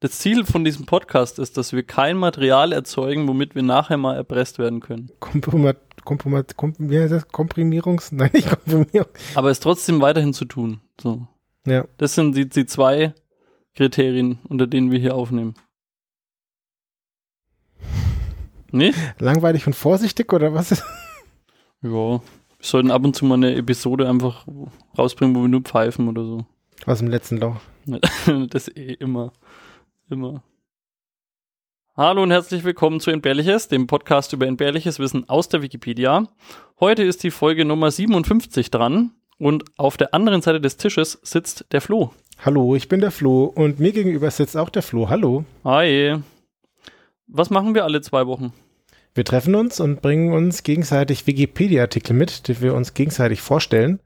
Das Ziel von diesem Podcast ist, dass wir kein Material erzeugen, womit wir nachher mal erpresst werden können. Komprimat, Komprimat, Kom wie heißt das? Komprimierungs? Nein, nicht Komprimierung. Aber es trotzdem weiterhin zu tun. So. Ja. Das sind die, die zwei Kriterien, unter denen wir hier aufnehmen. Nee? Langweilig und vorsichtig oder was? ist- Ja. Wir sollten ab und zu mal eine Episode einfach rausbringen, wo wir nur pfeifen oder so. Aus dem letzten Loch. das eh immer. Immer. Hallo und herzlich willkommen zu Entbehrliches, dem Podcast über entbehrliches Wissen aus der Wikipedia. Heute ist die Folge Nummer 57 dran und auf der anderen Seite des Tisches sitzt der Flo. Hallo, ich bin der Flo und mir gegenüber sitzt auch der Flo. Hallo. Hi. Was machen wir alle zwei Wochen? Wir treffen uns und bringen uns gegenseitig Wikipedia-Artikel mit, die wir uns gegenseitig vorstellen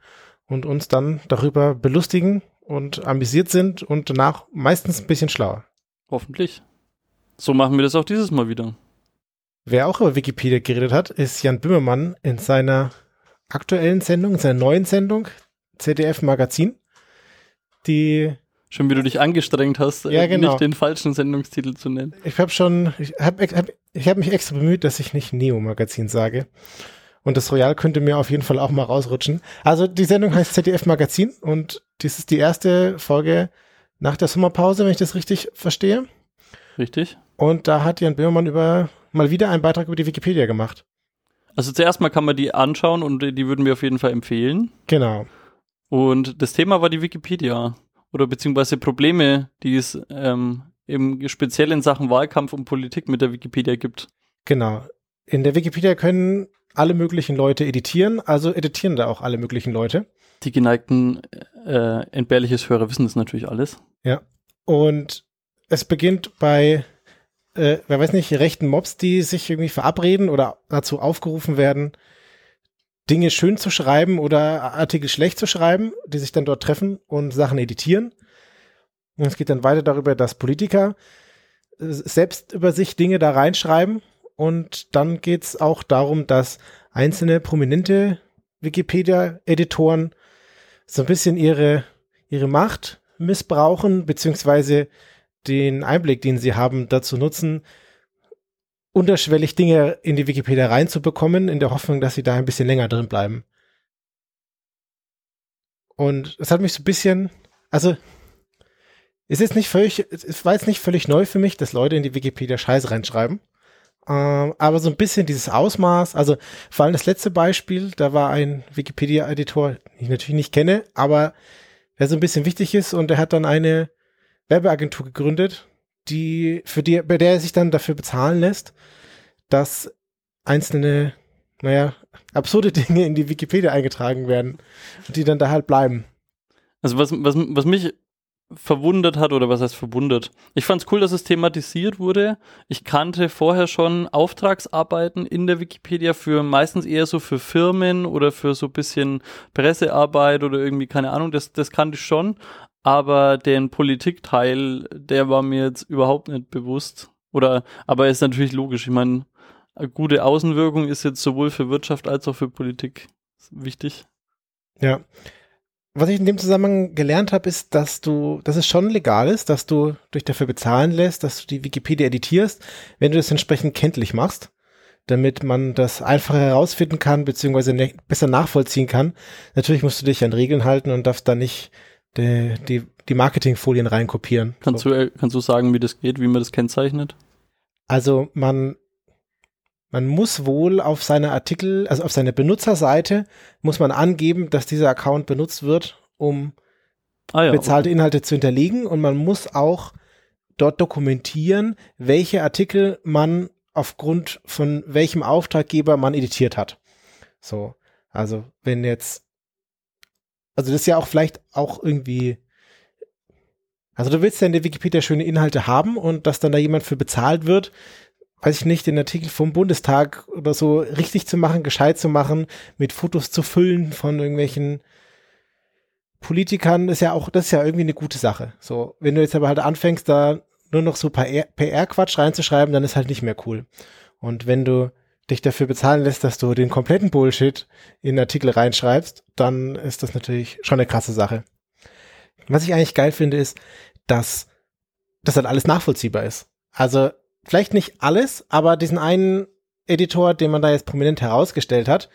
und uns dann darüber belustigen und amüsiert sind und danach meistens ein bisschen schlauer. Hoffentlich. So machen wir das auch dieses Mal wieder. Wer auch über Wikipedia geredet hat, ist Jan Böhmermann in seiner aktuellen Sendung, in seiner neuen Sendung, ZDF Magazin, die Schön, wie du dich angestrengt hast, äh, Ja, genau. nicht den falschen Sendungstitel zu nennen. Ich habe schon, ich habe hab, ich hab mich extra bemüht, dass ich nicht Neo-Magazin sage. Und das Royal könnte mir auf jeden Fall auch mal rausrutschen. Also die Sendung heißt ZDF Magazin und dies ist die erste Folge nach der Sommerpause, wenn ich das richtig verstehe. Richtig? Und da hat Jan Böhmermann über mal wieder einen Beitrag über die Wikipedia gemacht. Also zuerst mal kann man die anschauen und die würden wir auf jeden Fall empfehlen. Genau. Und das Thema war die Wikipedia. Oder beziehungsweise Probleme, die es ähm, eben speziell in Sachen Wahlkampf und Politik mit der Wikipedia gibt. Genau. In der Wikipedia können alle möglichen Leute editieren, also editieren da auch alle möglichen Leute. Die geneigten äh, entbehrliches Hörer wissen das natürlich alles. Und es beginnt bei, äh, wer weiß nicht, rechten Mobs, die sich irgendwie verabreden oder dazu aufgerufen werden, Dinge schön zu schreiben oder Artikel schlecht zu schreiben, die sich dann dort treffen und Sachen editieren. Und es geht dann weiter darüber, dass Politiker selbst über sich Dinge da reinschreiben. Und dann geht es auch darum, dass einzelne prominente Wikipedia-Editoren so ein bisschen ihre, ihre Macht missbrauchen, beziehungsweise den Einblick, den sie haben, dazu nutzen, unterschwellig Dinge in die Wikipedia reinzubekommen, in der Hoffnung, dass sie da ein bisschen länger drin bleiben. Und es hat mich so ein bisschen, also es ist nicht völlig, es war jetzt nicht völlig neu für mich, dass Leute in die Wikipedia Scheiße reinschreiben. Ähm, aber so ein bisschen dieses Ausmaß, also vor allem das letzte Beispiel, da war ein Wikipedia-Editor, den ich natürlich nicht kenne, aber der so ein bisschen wichtig ist und der hat dann eine Werbeagentur gegründet, die, für die, bei der er sich dann dafür bezahlen lässt, dass einzelne, naja, absurde Dinge in die Wikipedia eingetragen werden und die dann da halt bleiben. Also was, was, was mich verwundert hat, oder was heißt verwundert? Ich fand es cool, dass es thematisiert wurde. Ich kannte vorher schon Auftragsarbeiten in der Wikipedia für meistens eher so für Firmen oder für so ein bisschen Pressearbeit oder irgendwie, keine Ahnung, das, das kannte ich schon. Aber den Politikteil, der war mir jetzt überhaupt nicht bewusst. Oder, aber ist natürlich logisch. Ich meine, eine gute Außenwirkung ist jetzt sowohl für Wirtschaft als auch für Politik wichtig. Ja. Was ich in dem Zusammenhang gelernt habe, ist, dass du, dass es schon legal ist, dass du dich dafür bezahlen lässt, dass du die Wikipedia editierst, wenn du das entsprechend kenntlich machst, damit man das einfacher herausfinden kann, beziehungsweise ne besser nachvollziehen kann. Natürlich musst du dich an Regeln halten und darfst da nicht die, die, die Marketingfolien reinkopieren. Kannst, So. du, äh, kannst du sagen, wie das geht, wie man das kennzeichnet? Also man, man muss wohl auf seine Artikel, also auf seine Benutzerseite, muss man angeben, dass dieser Account benutzt wird, um Ah ja, bezahlte Inhalte zu hinterlegen und man muss auch dort dokumentieren, welche Artikel man aufgrund von welchem Auftraggeber man editiert hat. So, also wenn jetzt, also das ist ja auch vielleicht auch irgendwie, also du willst ja in der Wikipedia schöne Inhalte haben und dass dann da jemand für bezahlt wird, weiß ich nicht, den Artikel vom Bundestag oder so richtig zu machen, gescheit zu machen, mit Fotos zu füllen von irgendwelchen Politikern ist ja auch, das ist ja irgendwie eine gute Sache. So, wenn du jetzt aber halt anfängst, da nur noch so PR PR-Quatsch reinzuschreiben, dann ist halt nicht mehr cool. Und wenn du dich dafür bezahlen lässt, dass du den kompletten Bullshit in Artikel reinschreibst, dann ist das natürlich schon eine krasse Sache. Was ich eigentlich geil finde, ist, dass das halt alles nachvollziehbar ist. Also vielleicht nicht alles, aber diesen einen Editor, den man da jetzt prominent herausgestellt hat,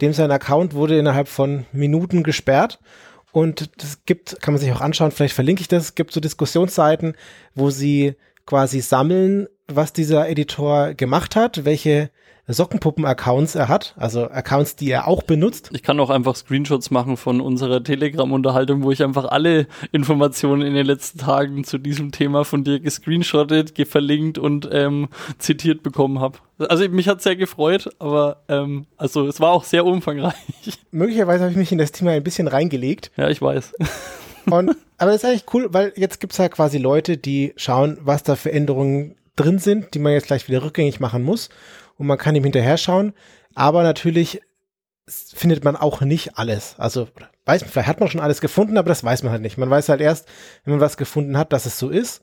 dem sein Account wurde innerhalb von Minuten gesperrt. Und das gibt, kann man sich auch anschauen, vielleicht verlinke ich das, es gibt so Diskussionsseiten, wo sie quasi sammeln, was dieser Editor gemacht hat, welche Sockenpuppen-Accounts er hat, also Accounts, die er auch benutzt. Ich kann auch einfach Screenshots machen von unserer Telegram-Unterhaltung, wo ich einfach alle Informationen in den letzten Tagen zu diesem Thema von dir gescreenshottet, verlinkt und ähm, zitiert bekommen habe. Also mich hat sehr gefreut, aber ähm, also es war auch sehr umfangreich. Möglicherweise habe ich mich in das Thema ein bisschen reingelegt. Ja, ich weiß. Und, aber das ist eigentlich cool, weil jetzt gibt's ja quasi Leute, die schauen, was da für Änderungen drin sind, die man jetzt gleich wieder rückgängig machen muss und man kann ihm hinterher schauen. Aber natürlich findet man auch nicht alles. Also weiß man, vielleicht hat man schon alles gefunden, aber das weiß man halt nicht. Man weiß halt erst, wenn man was gefunden hat, dass es so ist.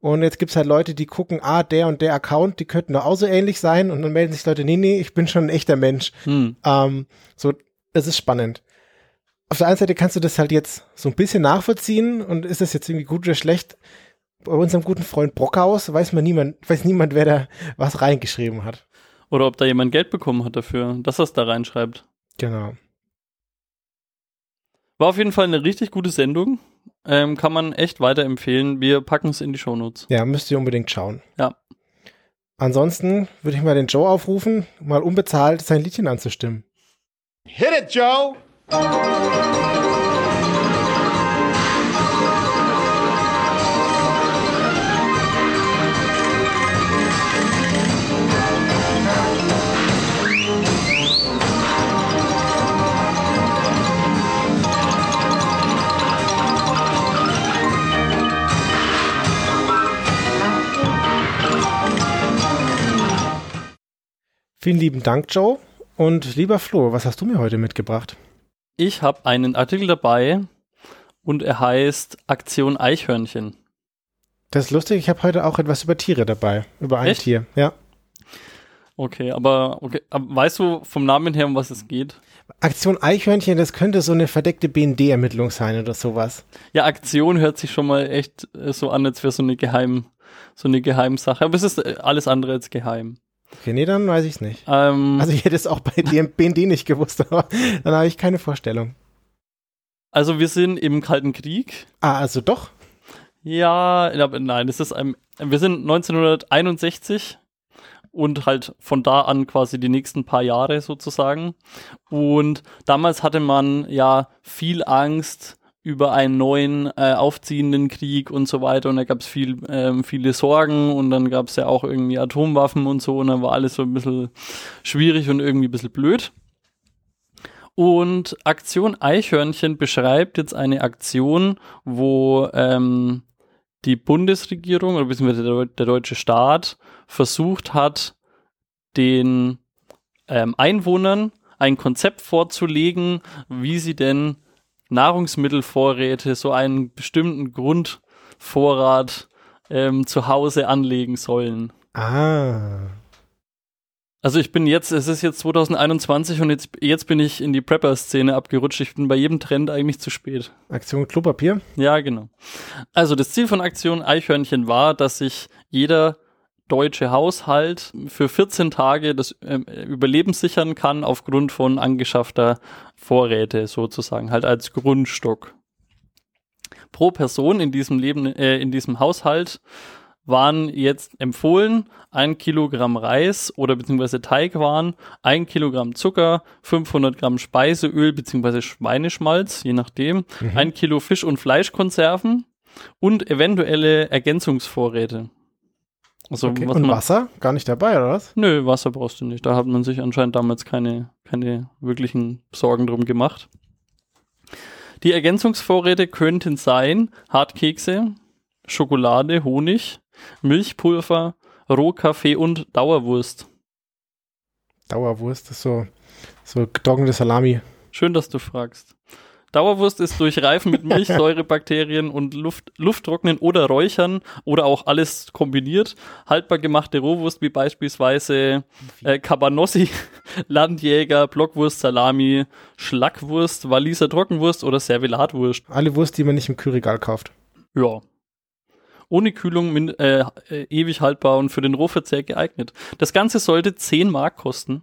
Und jetzt gibt's halt Leute, die gucken, ah, der und der Account, die könnten doch auch so ähnlich sein. Und dann melden sich Leute, nee, nee, ich bin schon ein echter Mensch. Hm. Ähm, so, es ist spannend. Auf der einen Seite kannst du das halt jetzt so ein bisschen nachvollziehen und ist das jetzt irgendwie gut oder schlecht? Bei unserem guten Freund Brockhaus weiß man niemand, weiß niemand, wer da was reingeschrieben hat. Oder ob da jemand Geld bekommen hat dafür, dass er es da reinschreibt. Genau. War auf jeden Fall eine richtig gute Sendung. Ähm, kann man echt weiterempfehlen. Wir packen es in die Shownotes. Ja, müsst ihr unbedingt schauen. Ja. Ansonsten würde ich mal den Joe aufrufen, mal unbezahlt sein Liedchen anzustimmen. Hit it, Joe! Vielen lieben Dank, Joe. Und lieber Flo, was hast du mir heute mitgebracht? Ich habe einen Artikel dabei und er heißt Aktion Eichhörnchen. Das ist lustig, ich habe heute auch etwas über Tiere dabei. Über ein Echt? Tier, ja. Okay, aber, okay, aber weißt du vom Namen her, um was es geht? Aktion Eichhörnchen, das könnte so eine verdeckte BND-Ermittlung sein oder sowas. Ja, Aktion hört sich schon mal echt äh, so an, als wäre so eine Geheim, so eine Geheimsache. Aber es ist äh, alles andere als geheim. Okay, nee, dann weiß ich es nicht. Ähm, Also ich hätte es auch bei dem BND nicht gewusst, aber dann habe ich keine Vorstellung. also wir sind im Kalten Krieg. Ah, also doch. Ja, nein, es ist ein, wir sind 1961 und halt von da an quasi die nächsten paar Jahre sozusagen. Und damals hatte man ja viel Angst über einen neuen äh, aufziehenden Krieg und so weiter. Und da gab es viel, ähm, viele Sorgen. Und dann gab es ja auch irgendwie Atomwaffen und so. Und dann war alles so ein bisschen schwierig und irgendwie ein bisschen blöd. Und Aktion Eichhörnchen beschreibt jetzt eine Aktion, wo ähm, die Bundesregierung oder beziehungsweise der, deutsche Staat versucht hat, den ähm, Einwohnern ein Konzept vorzulegen, wie sie denn Nahrungsmittelvorräte, so einen bestimmten Grundvorrat ähm, zu Hause anlegen sollen. Ah. Also ich bin jetzt, es ist jetzt 2021 und jetzt, jetzt bin ich in die Prepper-Szene abgerutscht. Ich bin bei jedem Trend eigentlich zu spät. Aktion Klopapier? Ja, genau. Also das Ziel von Aktion Eichhörnchen war, dass sich jeder deutsche Haushalt für 14 Tage das äh, Überleben sichern kann aufgrund von angeschaffter Vorräte sozusagen, halt als Grundstock. Pro Person in diesem Leben, äh, in diesem Haushalt waren jetzt empfohlen ein Kilogramm Reis oder beziehungsweise Teigwaren, ein Kilogramm Zucker, 500 Gramm Speiseöl beziehungsweise Schweineschmalz, je nachdem, Mhm. ein Kilo Fisch- und Fleischkonserven und eventuelle Ergänzungsvorräte. Also Okay. Und man, Wasser? Gar nicht dabei, oder was? Nö, Wasser brauchst du nicht. Da hat man sich anscheinend damals keine, keine wirklichen Sorgen drum gemacht. Die Ergänzungsvorräte könnten sein Hartkekse, Schokolade, Honig, Milchpulver, Rohkaffee und Dauerwurst. Dauerwurst ist so, so getrocknete Salami. Schön, dass du fragst. Dauerwurst ist durch Reifen mit Milchsäurebakterien und Luft, Lufttrocknen oder Räuchern oder auch alles kombiniert haltbar gemachte Rohwurst wie beispielsweise äh, Cabanossi, Landjäger, Blockwurst, Salami, Schlackwurst, Waliser Trockenwurst oder Servelatwurst. Alle Wurst, die man nicht im Kühlregal kauft. Ja. ohne Kühlung äh, äh, ewig haltbar und für den Rohverzehr geeignet. Das Ganze sollte 10 Mark kosten.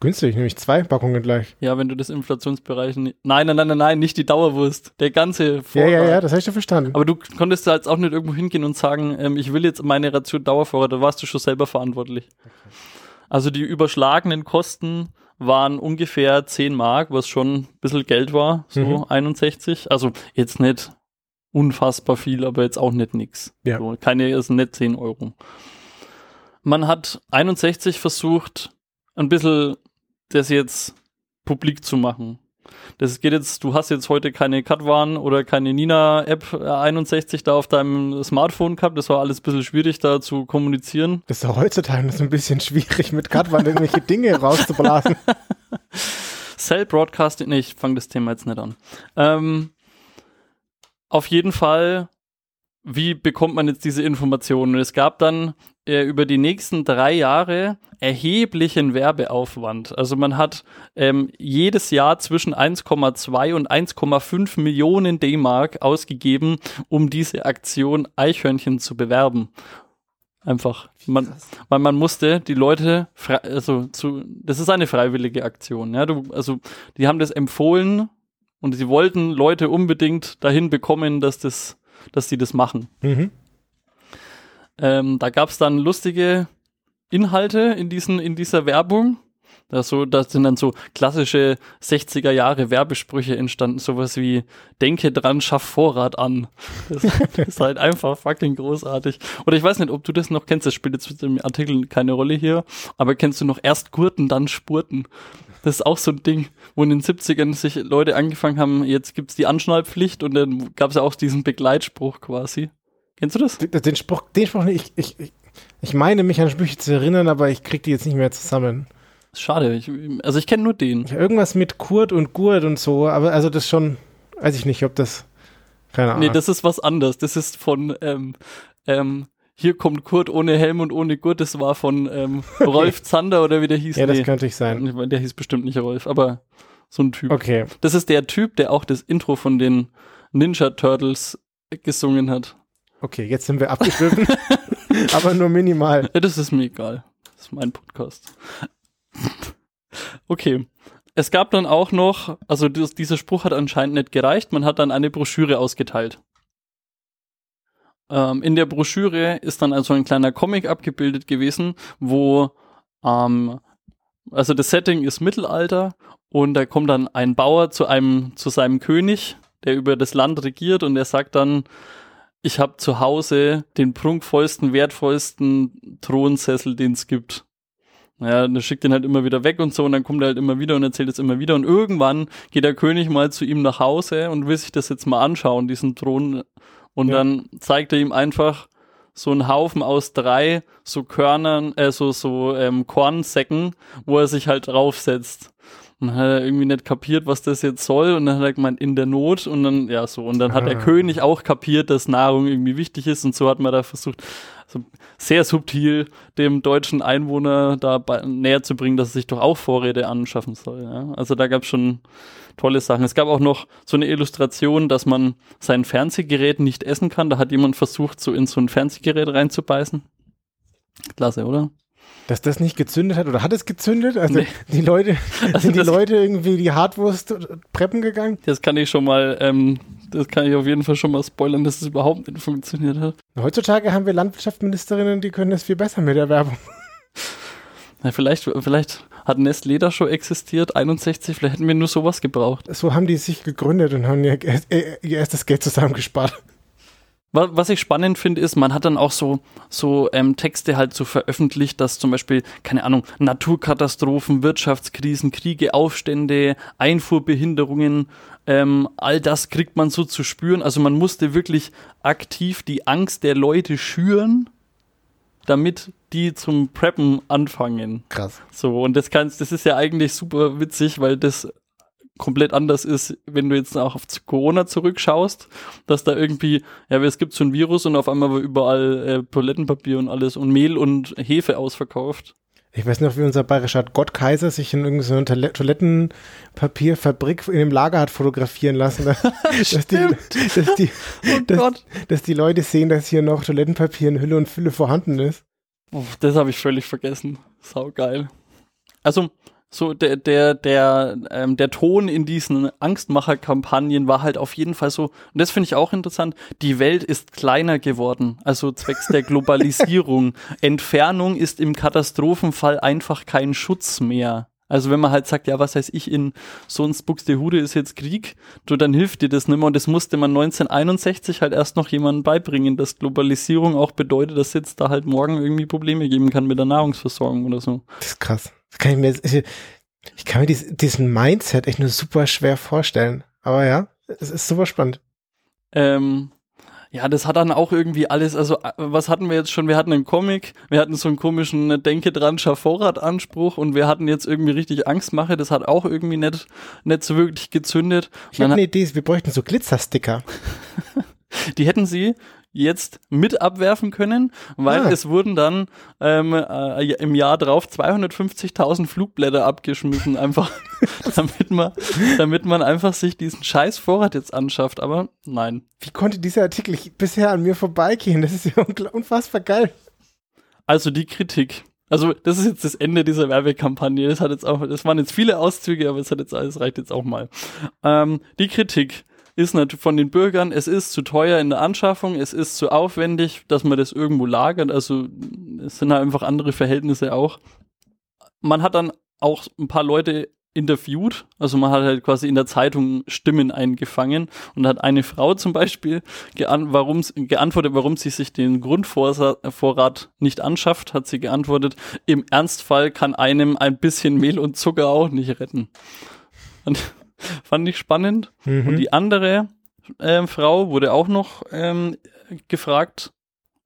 Günstig, nämlich zwei Packungen gleich. Ja, wenn du das Inflationsbereich. Nein, nein, nein, nein, nein, nicht die Dauerwurst. Der ganze Vorrat. Ja, ja, ja, das habe ich schon verstanden. Aber du konntest da jetzt auch nicht irgendwo hingehen und sagen, ähm, ich will jetzt meine Ration Dauervorrat, da warst du schon selber verantwortlich. Okay. Also die überschlagenen Kosten waren ungefähr 10 Mark, was schon ein bisschen Geld war, so mhm. 61. Also jetzt nicht unfassbar viel, aber jetzt auch nicht nix. Ja. So, keine, also nicht 10 Euro. Man hat 61 versucht, ein bisschen das jetzt publik zu machen. Das geht jetzt, du hast jetzt heute keine Katwan oder keine Nina-App 61 da auf deinem Smartphone gehabt. Das war alles ein bisschen schwierig da zu kommunizieren. Das ist ja heutzutage so ein bisschen schwierig, mit Katwan irgendwelche Dinge rauszublasen. Cell Broadcasting, nee, ich fange das Thema jetzt nicht an. Ähm, auf jeden Fall wie bekommt man jetzt diese Informationen? Es gab dann äh, über die nächsten drei Jahre erheblichen Werbeaufwand. Also man hat ähm, jedes Jahr zwischen 1,2 und 1,5 Millionen D-Mark ausgegeben, um diese Aktion Eichhörnchen zu bewerben. Einfach, man, weil man musste die Leute, also zu, das ist eine freiwillige Aktion. Ja, du, also die haben das empfohlen und sie wollten Leute unbedingt dahin bekommen, dass das dass die das machen. Mhm. Ähm, da gab es dann lustige Inhalte in, diesen, in dieser Werbung. Da, so, da sind dann so klassische 60er Jahre Werbesprüche entstanden, sowas wie Denke dran, schaff Vorrat an. Das, das, ist halt einfach fucking großartig. Oder ich weiß nicht, ob du das noch kennst, das spielt jetzt im Artikel keine Rolle hier, aber kennst du noch erst Gurten, dann Spurten? Das ist auch so ein Ding, wo in den 70ern sich Leute angefangen haben, jetzt gibt's die Anschnallpflicht und dann gab's ja auch diesen Begleitspruch quasi. Kennst du das? Den, den Spruch, den Spruch nicht. Ich, ich, ich meine mich an Sprüche zu erinnern, aber ich krieg die jetzt nicht mehr zusammen. Schade, ich, also ich kenne nur den. Irgendwas mit Kurt und Gurt und so, aber also das schon, weiß ich nicht, ob das, keine Ahnung. Nee, das ist was anderes. Das ist von, ähm, ähm, hier kommt Kurt ohne Helm und ohne Gurt, das war von ähm, Rolf Zander oder wie der hieß. Ja, nee, das könnte ich sein. Der hieß bestimmt nicht Rolf, aber so ein Typ. Okay. Das ist der Typ, der auch das Intro von den Ninja Turtles gesungen hat. Okay, jetzt sind wir abgeschwiffen, aber nur minimal. Das ist mir egal. Das ist mein Podcast. okay. Es gab dann auch noch, also dieser Spruch hat anscheinend nicht gereicht, man hat dann eine Broschüre ausgeteilt. Ähm, in der Broschüre ist dann also ein kleiner Comic abgebildet gewesen, wo ähm, also das Setting ist Mittelalter und da kommt dann ein Bauer zu einem zu seinem König, der über das Land regiert und er sagt dann ich habe zu Hause den prunkvollsten, wertvollsten Thronsessel, den es gibt. Ja, dann schickt ihn halt immer wieder weg und so und dann kommt er halt immer wieder und erzählt es immer wieder und irgendwann geht der König mal zu ihm nach Hause und will sich das jetzt mal anschauen, diesen Thron und ja. dann zeigt er ihm einfach so einen Haufen aus drei so Körnern, äh, so, so ähm, Kornsäcken, wo er sich halt draufsetzt. Und dann hat er irgendwie nicht kapiert, was das jetzt soll. Und dann hat er gemeint, in der Not. Und dann, ja, so. Und dann hat der ah. König auch kapiert, dass Nahrung irgendwie wichtig ist. Und so hat man da versucht, so sehr subtil dem deutschen Einwohner da näher zu bringen, dass er sich doch auch Vorräte anschaffen soll. Ja? Also da gab es schon tolle Sachen. Es gab auch noch so eine Illustration, dass man sein Fernsehgerät nicht essen kann. Da hat jemand versucht, so in so ein Fernsehgerät reinzubeißen. Klasse, oder? Dass das nicht gezündet hat oder hat es gezündet? Also nee. die Leute, also sind die Leute irgendwie die Hardwurst preppen gegangen? Das kann ich schon mal, ähm, das kann ich auf jeden Fall schon mal spoilern, dass es überhaupt nicht funktioniert hat. Heutzutage haben wir Landwirtschaftsministerinnen, die können das viel besser mit der Werbung. Ja, vielleicht, vielleicht hat Nestlé da schon existiert, 61, vielleicht hätten wir nur sowas gebraucht. So haben die sich gegründet und haben ihr, ihr erstes Geld zusammengespart. Was ich spannend finde, ist, man hat dann auch so, so ähm, Texte halt so veröffentlicht, dass zum Beispiel, keine Ahnung, Naturkatastrophen, Wirtschaftskrisen, Kriege, Aufstände, Einfuhrbehinderungen, ähm, all das kriegt man so zu spüren. Also man musste wirklich aktiv die Angst der Leute schüren, damit die zum Preppen anfangen. Krass. So, und das kannst, das ist ja eigentlich super witzig, weil das komplett anders ist, wenn du jetzt auch auf Corona zurückschaust, dass da irgendwie, ja, es gibt so ein Virus und auf einmal war überall äh, Toilettenpapier und alles und Mehl und Hefe ausverkauft. Ich weiß noch, wie unser bayerischer Gott Kaiser sich in irgendeiner Toil Toilettenpapierfabrik in dem Lager hat fotografieren lassen. dass, die, dass, die, oh dass, dass, die Leute sehen, dass hier noch Toilettenpapier in Hülle und Fülle vorhanden ist. Oh, das habe ich völlig vergessen. Sau geil. Also, so der der der ähm, der Ton in diesen Angstmacher-Kampagnen war halt auf jeden Fall so und das finde ich auch interessant. Die Welt ist kleiner geworden, also zwecks der Globalisierung. Entfernung ist im Katastrophenfall einfach kein Schutz mehr. Also wenn man halt sagt, ja, was heißt ich, in sonst Buxtehude ist jetzt Krieg, du, dann hilft dir das nimmer. Und das musste man 1961 halt erst noch jemandem beibringen, dass Globalisierung auch bedeutet, dass jetzt da halt morgen irgendwie Probleme geben kann mit der Nahrungsversorgung oder so. Das ist krass. Das kann ich mir, ich, ich kann mir dies, diesen Mindset echt nur super schwer vorstellen. Aber ja, es ist super spannend. Ähm, ja, das hat dann auch irgendwie alles, also äh, was hatten wir jetzt schon? Wir hatten einen Comic, wir hatten so einen komischen äh, Denke dran Vorratanspruch und wir hatten jetzt irgendwie richtig Angstmache, das hat auch irgendwie nicht, nicht so wirklich gezündet. Ich habe eine Idee, wir bräuchten so Glitzersticker. Die hätten sie jetzt mit abwerfen können, weil ah. es wurden dann ähm, äh, im Jahr drauf 250.000 Flugblätter abgeschmissen, einfach damit man, damit man einfach sich diesen scheiß Vorrat jetzt anschafft. Aber nein. Wie konnte dieser Artikel bisher an mir vorbeigehen? Das ist ja unfassbar geil. Also die Kritik. Also das ist jetzt das Ende dieser Werbekampagne. Das hat jetzt auch, das waren jetzt viele Auszüge, aber es hat jetzt alles reicht jetzt auch mal. Ähm, die Kritik ist natürlich von den Bürgern, es ist zu teuer in der Anschaffung, es ist zu aufwendig, dass man das irgendwo lagert, also es sind halt einfach andere Verhältnisse auch. Man hat dann auch ein paar Leute interviewt, also man hat halt quasi in der Zeitung Stimmen eingefangen und hat eine Frau zum Beispiel gean warum, geantwortet, warum sie sich den Grundvorrat nicht anschafft, hat sie geantwortet, im Ernstfall kann einem ein bisschen Mehl und Zucker auch nicht retten. Und Fand ich spannend. Mhm. Und die andere äh, Frau wurde auch noch ähm, gefragt.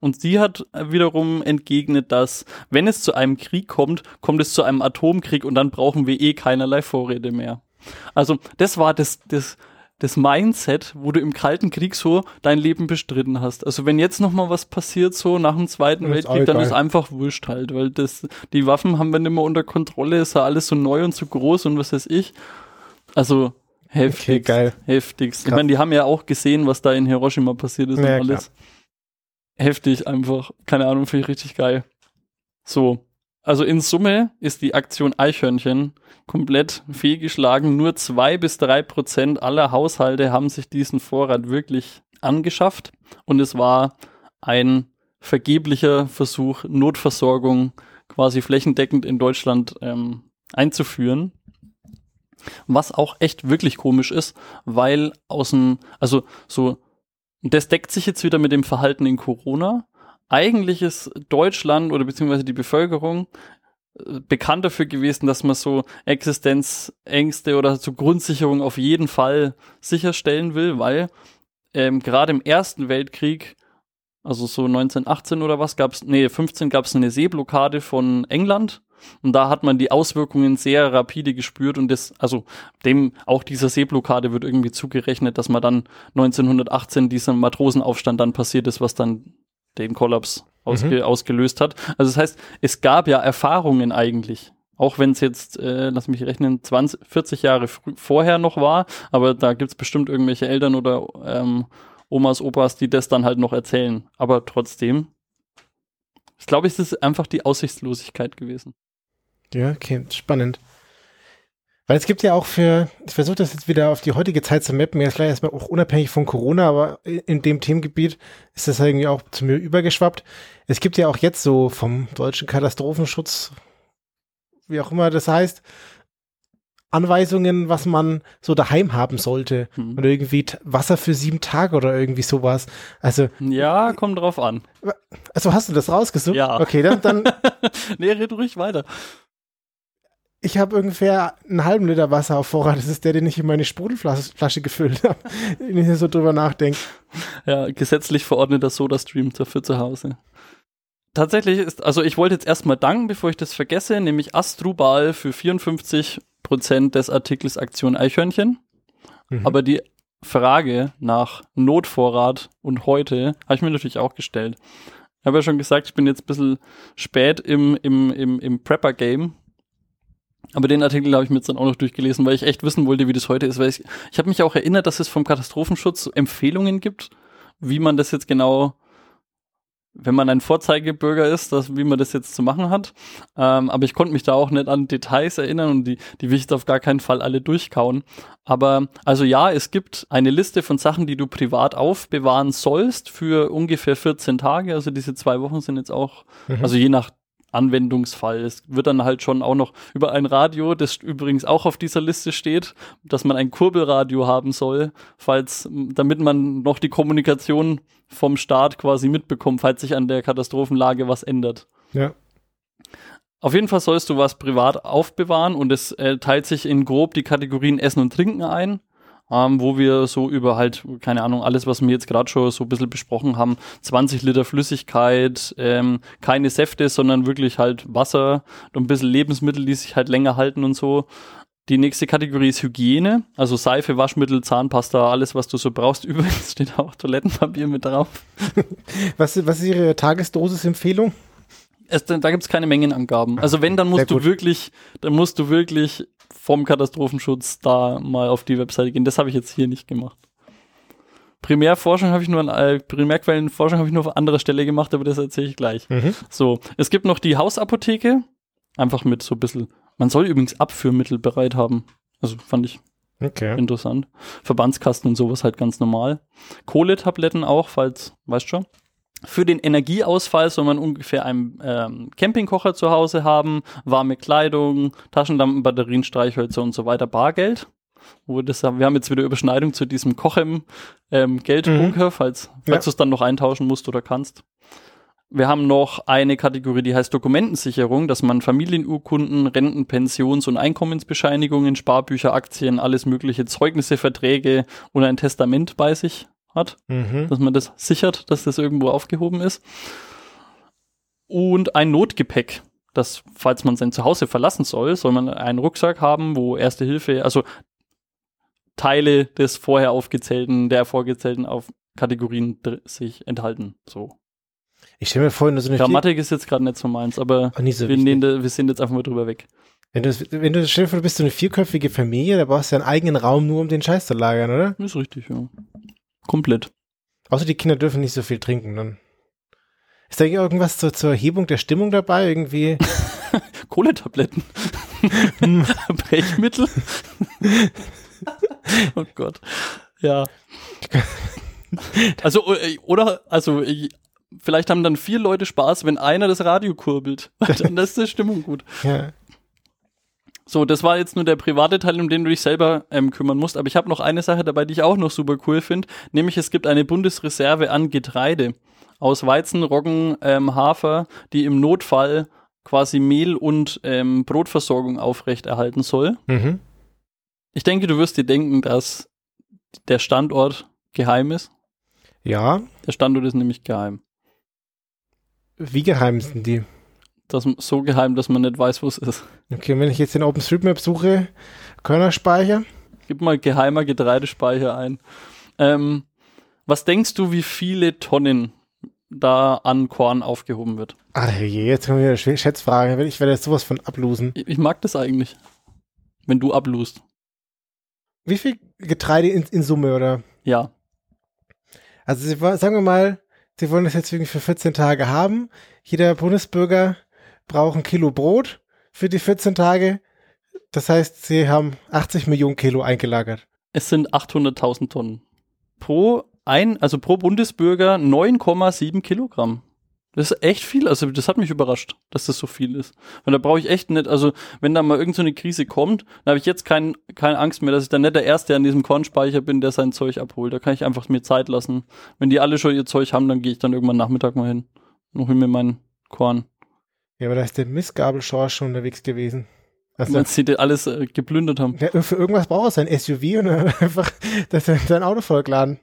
Und sie hat wiederum entgegnet, dass wenn es zu einem Krieg kommt, kommt es zu einem Atomkrieg und dann brauchen wir eh keinerlei Vorräte mehr. Also das war das, das, das Mindset, wo du im Kalten Krieg so dein Leben bestritten hast. Also wenn jetzt noch mal was passiert so nach dem Zweiten das Weltkrieg, dann ist einfach wurscht halt, weil das die Waffen haben wir nicht mehr unter Kontrolle, ist ja alles so neu und so groß und was weiß ich. Also heftig. Okay, geil. Heftigst. Ich meine, die haben ja auch gesehen, was da in Hiroshima passiert ist ja, und alles. Klar. Heftig einfach. Keine Ahnung, finde ich richtig geil. So. Also in Summe ist die Aktion Eichhörnchen komplett fehlgeschlagen. Nur zwei bis drei Prozent aller Haushalte haben sich diesen Vorrat wirklich angeschafft. Und es war ein vergeblicher Versuch, Notversorgung quasi flächendeckend in Deutschland ähm, einzuführen. Was auch echt wirklich komisch ist, weil aus dem, also so, das deckt sich jetzt wieder mit dem Verhalten in Corona. Eigentlich ist Deutschland oder beziehungsweise die Bevölkerung äh, bekannt dafür gewesen, dass man so Existenzängste oder so Grundsicherung auf jeden Fall sicherstellen will, weil ähm, gerade im Ersten Weltkrieg, also so 1918 oder was, gab's, nee, 15 gab es eine Seeblockade von England und da hat man die Auswirkungen sehr rapide gespürt und das, also dem auch dieser Seeblockade wird irgendwie zugerechnet, dass man dann 1918 dieser Matrosenaufstand dann passiert ist, was dann den Kollaps ausge mhm. ausgelöst hat. Also das heißt, es gab ja Erfahrungen eigentlich. Auch wenn es jetzt, äh, lass mich rechnen, 20, 40 Jahre vorher noch war, aber da gibt's bestimmt irgendwelche Eltern oder ähm, Omas, Opas, die das dann halt noch erzählen. Aber trotzdem, ich glaube, es ist einfach die Aussichtslosigkeit gewesen. Ja, okay, spannend. Weil es gibt ja auch für, ich versuche das jetzt wieder auf die heutige Zeit zu mappen, jetzt gleich erstmal auch unabhängig von Corona, aber in dem Themengebiet ist das irgendwie auch zu mir übergeschwappt. Es gibt ja auch jetzt so vom deutschen Katastrophenschutz, wie auch immer das heißt, Anweisungen, was man so daheim haben sollte. Hm. Und irgendwie Wasser für sieben Tage oder irgendwie sowas. Also. Ja, kommt drauf an. Also hast du das rausgesucht? Ja. Okay, dann. dann nee, red ruhig weiter ich habe ungefähr einen halben Liter Wasser auf Vorrat. Das ist der, den ich in meine Sprudelflasche gefüllt habe, wenn ich so drüber nachdenke. Ja, gesetzlich verordneter Soda-Stream dafür zu Hause. Tatsächlich ist, also ich wollte jetzt erstmal danken, bevor ich das vergesse, nämlich Astrubal für 54 Prozent des Artikels Aktion Eichhörnchen. Mhm. Aber die Frage nach Notvorrat und heute habe ich mir natürlich auch gestellt. Ich habe ja schon gesagt, ich bin jetzt ein bisschen spät im, im, im, im Prepper-Game. Aber den Artikel habe ich mir jetzt dann auch noch durchgelesen, weil ich echt wissen wollte, wie das heute ist. Weil ich, ich habe mich auch erinnert, dass es vom Katastrophenschutz Empfehlungen gibt, wie man das jetzt genau wenn man ein Vorzeigebürger ist, dass, wie man das jetzt zu machen hat. Ähm, aber ich konnte mich da auch nicht an Details erinnern und die, die will ich auf gar keinen Fall alle durchkauen. Aber also ja, es gibt eine Liste von Sachen, die du privat aufbewahren sollst für ungefähr 14 Tage. Also diese zwei Wochen sind jetzt auch, mhm. also je nach Anwendungsfall. Es wird dann halt schon auch noch über ein Radio, das übrigens auch auf dieser Liste steht, dass man ein Kurbelradio haben soll, falls, damit man noch die Kommunikation vom Staat quasi mitbekommt, falls sich an der Katastrophenlage was ändert. Ja. Auf jeden Fall sollst du was privat aufbewahren und es äh, teilt sich in grob die Kategorien Essen und Trinken ein ähm, wo wir so über halt, keine Ahnung, alles, was wir jetzt gerade schon so ein bisschen besprochen haben, 20 Liter Flüssigkeit, ähm, keine Säfte, sondern wirklich halt Wasser und ein bisschen Lebensmittel, die sich halt länger halten und so. Die nächste Kategorie ist Hygiene, also Seife, Waschmittel, Zahnpasta, alles, was du so brauchst. Übrigens steht auch Toilettenpapier mit drauf. was, was ist Ihre Tagesdosis-Empfehlung? Es, da gibt es keine Mengenangaben. Also wenn, dann musst du wirklich, dann musst du wirklich vom Katastrophenschutz da mal auf die Webseite gehen. Das habe ich jetzt hier nicht gemacht. Primärforschung habe ich nur an äh, Primärquellenforschung habe ich nur auf anderer Stelle gemacht, aber das erzähle ich gleich. Mhm. So, es gibt noch die Hausapotheke, einfach mit so ein bisschen. Man soll übrigens Abführmittel bereit haben. Also fand ich okay. interessant. Verbandskasten und sowas halt ganz normal. Kohletabletten auch, falls, weißt schon. Für den Energieausfall soll man ungefähr einen ähm, Campingkocher zu Hause haben, warme Kleidung, Taschenlampen, Batterien, Streichhölzer und so weiter, Bargeld. Wo das, wir haben jetzt wieder Überschneidung zu diesem Kochem ähm, Geldbunker, mhm. falls, falls ja. du es dann noch eintauschen musst oder kannst. Wir haben noch eine Kategorie, die heißt Dokumentensicherung, dass man Familienurkunden, Renten, Pensions- und Einkommensbescheinigungen, Sparbücher, Aktien, alles mögliche, Zeugnisse, Verträge und ein Testament bei sich hat, mhm. dass man das sichert, dass das irgendwo aufgehoben ist. Und ein Notgepäck, das, falls man sein Zuhause verlassen soll, soll man einen Rucksack haben, wo Erste Hilfe, also Teile des vorher aufgezählten, der vorgezählten auf Kategorien sich enthalten. So. Ich stelle mir vor, so eine Grammatik ist jetzt gerade nicht so meins, aber so wir, nehmen, wir sind jetzt einfach mal drüber weg. Wenn du, wenn du stell dir vor, du bist so eine vierköpfige Familie, da brauchst du ja einen eigenen Raum nur, um den Scheiß zu lagern, oder? ist richtig, ja. Komplett. Außer die Kinder dürfen nicht so viel trinken dann. Ist da irgendwas zur, zur Erhebung der Stimmung dabei? Irgendwie? Kohletabletten. Brechmittel. oh Gott. Ja. Also, äh, oder, also, vielleicht haben dann vier Leute Spaß, wenn einer das Radio kurbelt. Dann ist die Stimmung gut. Ja. So, das war jetzt nur der private Teil, um den du dich selber ähm, kümmern musst. Aber ich habe noch eine Sache dabei, die ich auch noch super cool finde. Nämlich es gibt eine Bundesreserve an Getreide aus Weizen, Roggen, ähm, Hafer, die im Notfall quasi Mehl und ähm, Brotversorgung aufrechterhalten soll. Mhm. Ich denke, du wirst dir denken, dass der Standort geheim ist. Ja. Der Standort ist nämlich geheim. Wie geheim sind die? Das so geheim, dass man nicht weiß, wo es ist. Okay, wenn ich jetzt den OpenStreetMap suche, Körnerspeicher. Gib mal geheimer Getreidespeicher ein. Ähm, was denkst du, wie viele Tonnen da an Korn aufgehoben wird? Ach je, jetzt kommen wir wieder Schätzfragen. Ich werde jetzt sowas von ablosen. Ich, ich mag das eigentlich. Wenn du ablust. Wie viel Getreide in, in Summe, oder? Ja. Also sagen wir mal, sie wollen das jetzt irgendwie für 14 Tage haben. Jeder Bundesbürger braucht ein Kilo Brot für die 14 Tage. Das heißt, sie haben 80 Millionen Kilo eingelagert. Es sind 800.000 Tonnen. Pro ein, also pro Bundesbürger 9,7 Kilogramm. Das ist echt viel. Also das hat mich überrascht, dass das so viel ist. Weil da brauche ich echt nicht, also wenn da mal irgendeine so Krise kommt, dann habe ich jetzt kein, keine Angst mehr, dass ich dann nicht der Erste an diesem Kornspeicher bin, der sein Zeug abholt. Da kann ich einfach mir Zeit lassen. Wenn die alle schon ihr Zeug haben, dann gehe ich dann irgendwann Nachmittag mal hin und hole mir mein Korn. Ja, aber da ist der Missgabelschorsch schon unterwegs gewesen. Also, Wenn sie alles äh, geplündert haben. Ja, für irgendwas braucht er sein SUV und einfach das, sein Auto vollgeladen.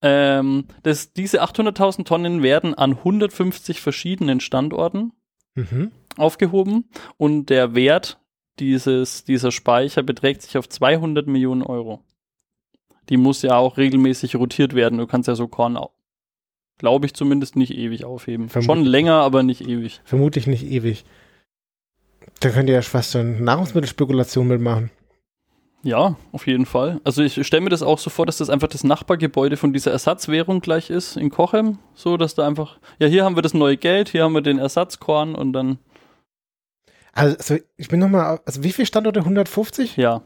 Ähm, das, diese 800.000 Tonnen werden an 150 verschiedenen Standorten mhm. aufgehoben und der Wert dieses, dieser Speicher beträgt sich auf 200 Millionen Euro. Die muss ja auch regelmäßig rotiert werden. Du kannst ja so Korn glaube ich zumindest, nicht ewig aufheben. Vermutlich. Schon länger, aber nicht ewig. Vermutlich nicht ewig. Da könnt ihr ja fast so eine Nahrungsmittelspekulation mitmachen. Ja, auf jeden Fall. Also ich stelle mir das auch so vor, dass das einfach das Nachbargebäude von dieser Ersatzwährung gleich ist in Kochem. So, dass da einfach, ja, hier haben wir das neue Geld, hier haben wir den Ersatzkorn und dann, Also, ich bin nochmal, also wie viele Standorte? 150? ja.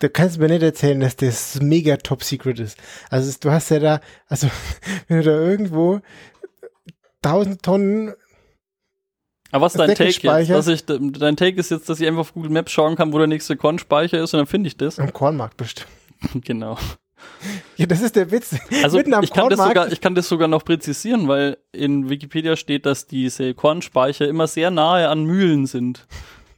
Du kannst mir nicht erzählen, dass das mega top secret ist. Also du hast ja da, also wenn du da irgendwo 1000 Tonnen, Aber was ist dein Take jetzt? Dass ich, dein Take ist jetzt, dass ich einfach auf Google Maps schauen kann, wo der nächste Kornspeicher ist und dann finde ich das. am Kornmarkt bestimmt. genau. Ja, das ist der Witz. Also Mitten am ich kann, das Kornmarkt. sogar, ich kann das sogar noch präzisieren, weil in Wikipedia steht, dass diese Kornspeicher immer sehr nahe an Mühlen sind.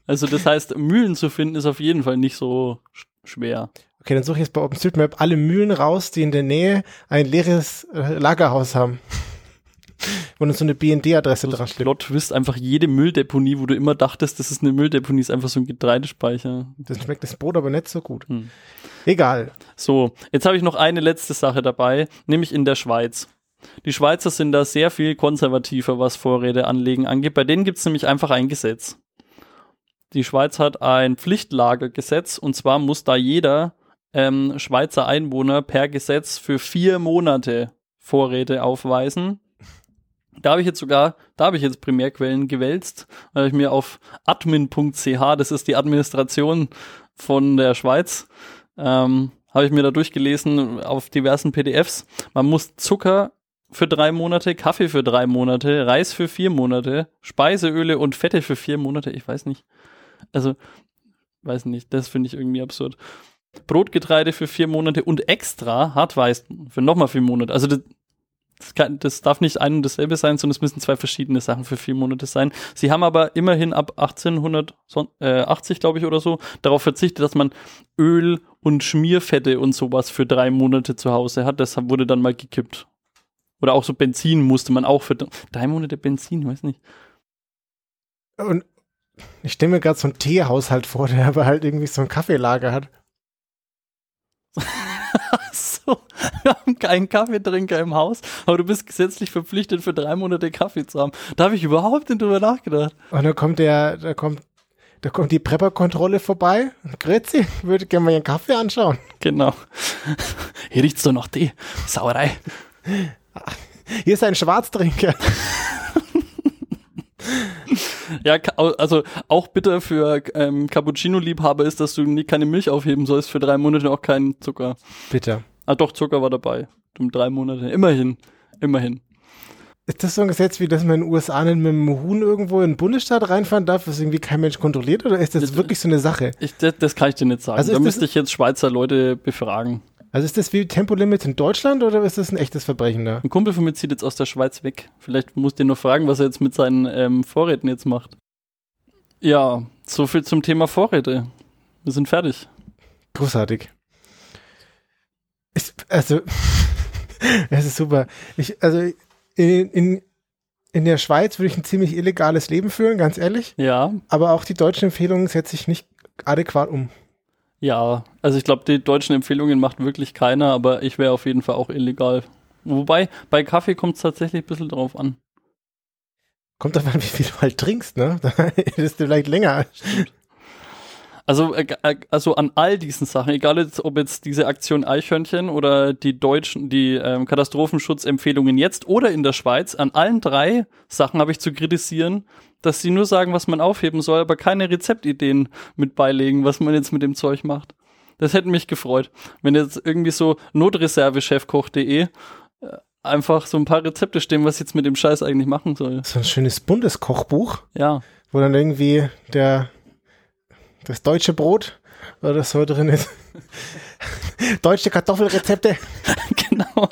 Also das heißt, Mühlen zu finden ist auf jeden Fall nicht so schwer. Okay, dann suche ich jetzt bei OpenStreetMap alle Mühlen raus, die in der Nähe ein leeres äh, Lagerhaus haben. Wo dann so eine BND-Adresse dran steht. Plot Twist, einfach jede Mülldeponie, wo du immer dachtest, das ist eine Mülldeponie, ist einfach so ein Getreidespeicher. Das schmeckt das Brot aber nicht so gut. Hm. Egal. So, jetzt habe ich noch eine letzte Sache dabei, nämlich in der Schweiz. Die Schweizer sind da sehr viel konservativer, was Vorräte anlegen angeht. Bei denen gibt es nämlich einfach ein Gesetz. Die Schweiz hat ein Pflichtlagergesetz und zwar muss da jeder ähm, Schweizer Einwohner per Gesetz für vier Monate Vorräte aufweisen. Da habe ich jetzt sogar, da habe ich jetzt Primärquellen gewälzt, weil ich mir auf admin.ch, das ist die Administration von der Schweiz, ähm, habe ich mir da durchgelesen auf diversen PDFs. Man muss Zucker für drei Monate, Kaffee für drei Monate, Reis für vier Monate, Speiseöle und Fette für vier Monate. Ich weiß nicht. Also, weiß nicht, das finde ich irgendwie absurd. Brotgetreide für vier Monate und extra Hartweiß für nochmal vier Monate. Also das, das, kann, das darf nicht ein und dasselbe sein, sondern es müssen zwei verschiedene Sachen für vier Monate sein. Sie haben aber immerhin ab 1880, glaube ich, oder so, darauf verzichtet, dass man Öl und Schmierfette und sowas für drei Monate zu Hause hat. Das wurde dann mal gekippt. Oder auch so Benzin musste man auch für drei Monate Benzin, weiß nicht. Und ich stelle mir gerade so einen Teehaushalt vor, der aber halt irgendwie so ein Kaffeelager hat. so, wir haben keinen Kaffeetrinker im Haus, aber du bist gesetzlich verpflichtet, für drei Monate Kaffee zu haben. Da habe ich überhaupt nicht drüber nachgedacht. Und dann kommt der, da kommt, da kommt die Prepper-Kontrolle vorbei. Grüezi, würde gerne mal Ihren Kaffee anschauen. Genau. Hier riecht's doch noch Tee. Sauerei. Hier ist ein Schwarztrinker. Ja, also auch bitte für ähm, Cappuccino-Liebhaber ist, dass du nie keine Milch aufheben sollst, für drei Monate auch keinen Zucker. Bitte. Ah, doch, Zucker war dabei. Um drei Monate. Immerhin. Immerhin. Ist das so ein Gesetz, wie dass man in den USA nicht mit dem Huhn irgendwo in den Bundesstaat reinfahren darf, was irgendwie kein Mensch kontrolliert? Oder ist das Das- wirklich so eine Sache? Ich, das, das kann ich dir nicht sagen. Also da müsste ich jetzt Schweizer Leute befragen. Also ist das wie Tempolimit in Deutschland oder ist das ein echtes Verbrechen da? Ein Kumpel von mir zieht jetzt aus der Schweiz weg. Vielleicht muss den noch fragen, was er jetzt mit seinen ähm, Vorräten jetzt macht. Ja, so viel zum Thema Vorräte. Wir sind fertig. Großartig. Ist, also, es ist super. Ich, also, in, in, in der Schweiz würde ich ein ziemlich illegales Leben führen, ganz ehrlich. Ja, Aber auch die deutschen Empfehlungen setze ich nicht adäquat um. Ja. Also ich glaube, die deutschen Empfehlungen macht wirklich keiner, aber ich wäre auf jeden Fall auch illegal. Wobei, bei Kaffee kommt es tatsächlich ein bisschen drauf an. Kommt davon, wie viel du halt trinkst, ne? Da ist du vielleicht länger. Also, äh, äh, also an all diesen Sachen, egal jetzt, ob jetzt diese Aktion Eichhörnchen oder die deutschen, die ähm, Katastrophenschutzempfehlungen jetzt oder in der Schweiz, an allen drei Sachen habe ich zu kritisieren, dass sie nur sagen, was man aufheben soll, aber keine Rezeptideen mit beilegen, was man jetzt mit dem Zeug macht. Das hätte mich gefreut, wenn jetzt irgendwie so Notreservechefkoch.de äh, einfach so ein paar Rezepte stehen, was ich jetzt mit dem Scheiß eigentlich machen soll. So ein schönes Bundeskochbuch, Ja, wo dann irgendwie der, das deutsche Brot oder so drin ist. Deutsche Kartoffelrezepte. genau.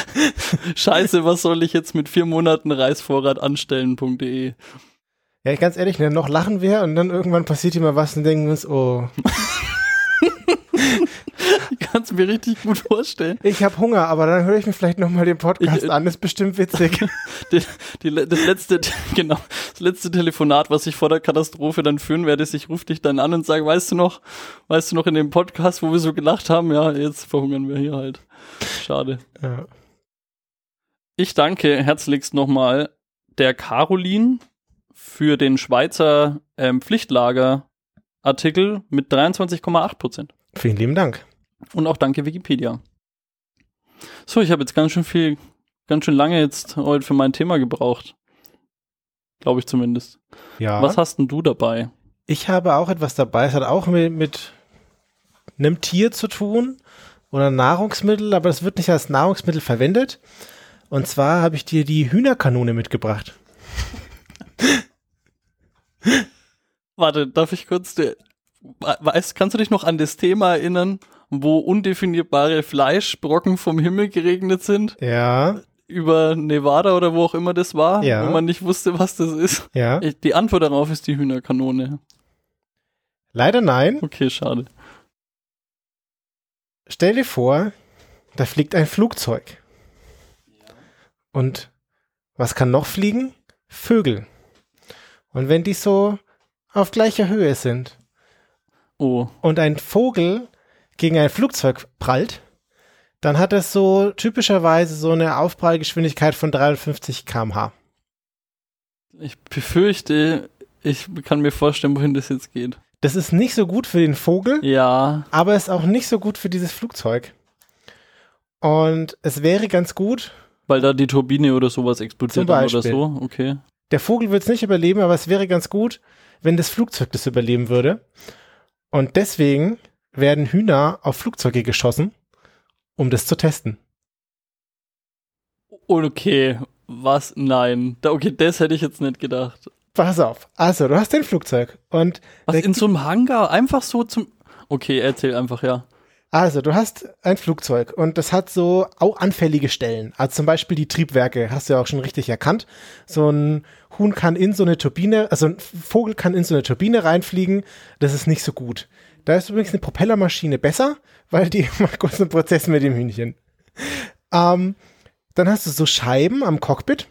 Scheiße, was soll ich jetzt mit vier Monaten Reisvorrat anstellen.de? Ja, ganz ehrlich, ne, noch lachen wir und dann irgendwann passiert immer was und denken wir uns, oh, Ich kann es mir richtig gut vorstellen. ich habe Hunger, aber dann höre ich mir vielleicht nochmal den Podcast Ich, äh, an, ist bestimmt witzig. Die, die, das letzte, genau, das letzte Telefonat, was ich vor der Katastrophe dann führen werde, ist, ich rufe dich dann an und sage, weißt du noch, weißt du noch in dem Podcast, wo wir so gelacht haben, ja, jetzt verhungern wir hier halt. Schade. ja. Ich danke herzlichst nochmal der Caroline für den Schweizer ähm, Pflichtlager-Artikel mit 23,8 Prozent. Vielen lieben Dank. Und auch danke Wikipedia. So, ich habe jetzt ganz schön viel, ganz schön lange jetzt heute für mein Thema gebraucht. Glaube ich zumindest. Ja. Was hast denn du dabei? Ich habe auch etwas dabei. Es hat auch mit, mit einem Tier zu tun oder Nahrungsmittel, aber es wird nicht als Nahrungsmittel verwendet. Und zwar habe ich dir die Hühnerkanone mitgebracht. Warte, darf ich kurz, weißt, kannst du dich noch an das Thema erinnern, wo undefinierbare Fleischbrocken vom Himmel geregnet sind? Ja. Über Nevada oder wo auch immer das war, Ja. wo man nicht wusste, was das ist. Ja. Die Antwort darauf ist die Hühnerkanone. Leider nein. Okay, schade. Stell dir vor, da fliegt ein Flugzeug. Und was kann noch fliegen? Vögel. Und wenn die so auf gleicher Höhe sind Oh, und ein Vogel gegen ein Flugzeug prallt, dann hat es so typischerweise so eine Aufprallgeschwindigkeit von 53 km/h. ich befürchte, ich kann mir vorstellen, wohin das jetzt geht. Das ist nicht so gut für den Vogel, Ja, aber ist auch nicht so gut für dieses Flugzeug. Und es wäre ganz gut, weil da die Turbine oder sowas explodiert oder so. Okay. Der Vogel wird es nicht überleben, aber es wäre ganz gut, wenn das Flugzeug das überleben würde. Und deswegen werden Hühner auf Flugzeuge geschossen, um das zu testen. Okay, was? Nein. Okay, das hätte ich jetzt nicht gedacht. Pass auf. Also, du hast ein Flugzeug und Was, in so einem Hangar? Einfach so zum... Okay, erzähl einfach, ja. Also du hast ein Flugzeug und das hat so auch anfällige Stellen. Also zum Beispiel die Triebwerke, hast du ja auch schon richtig erkannt. So ein Huhn kann in so eine Turbine, also ein Vogel kann in so eine Turbine reinfliegen. Das ist nicht so gut. Da ist übrigens eine Propellermaschine besser, weil die macht kurz einen Prozess mit dem Hühnchen. Ähm, dann hast du so Scheiben am Cockpit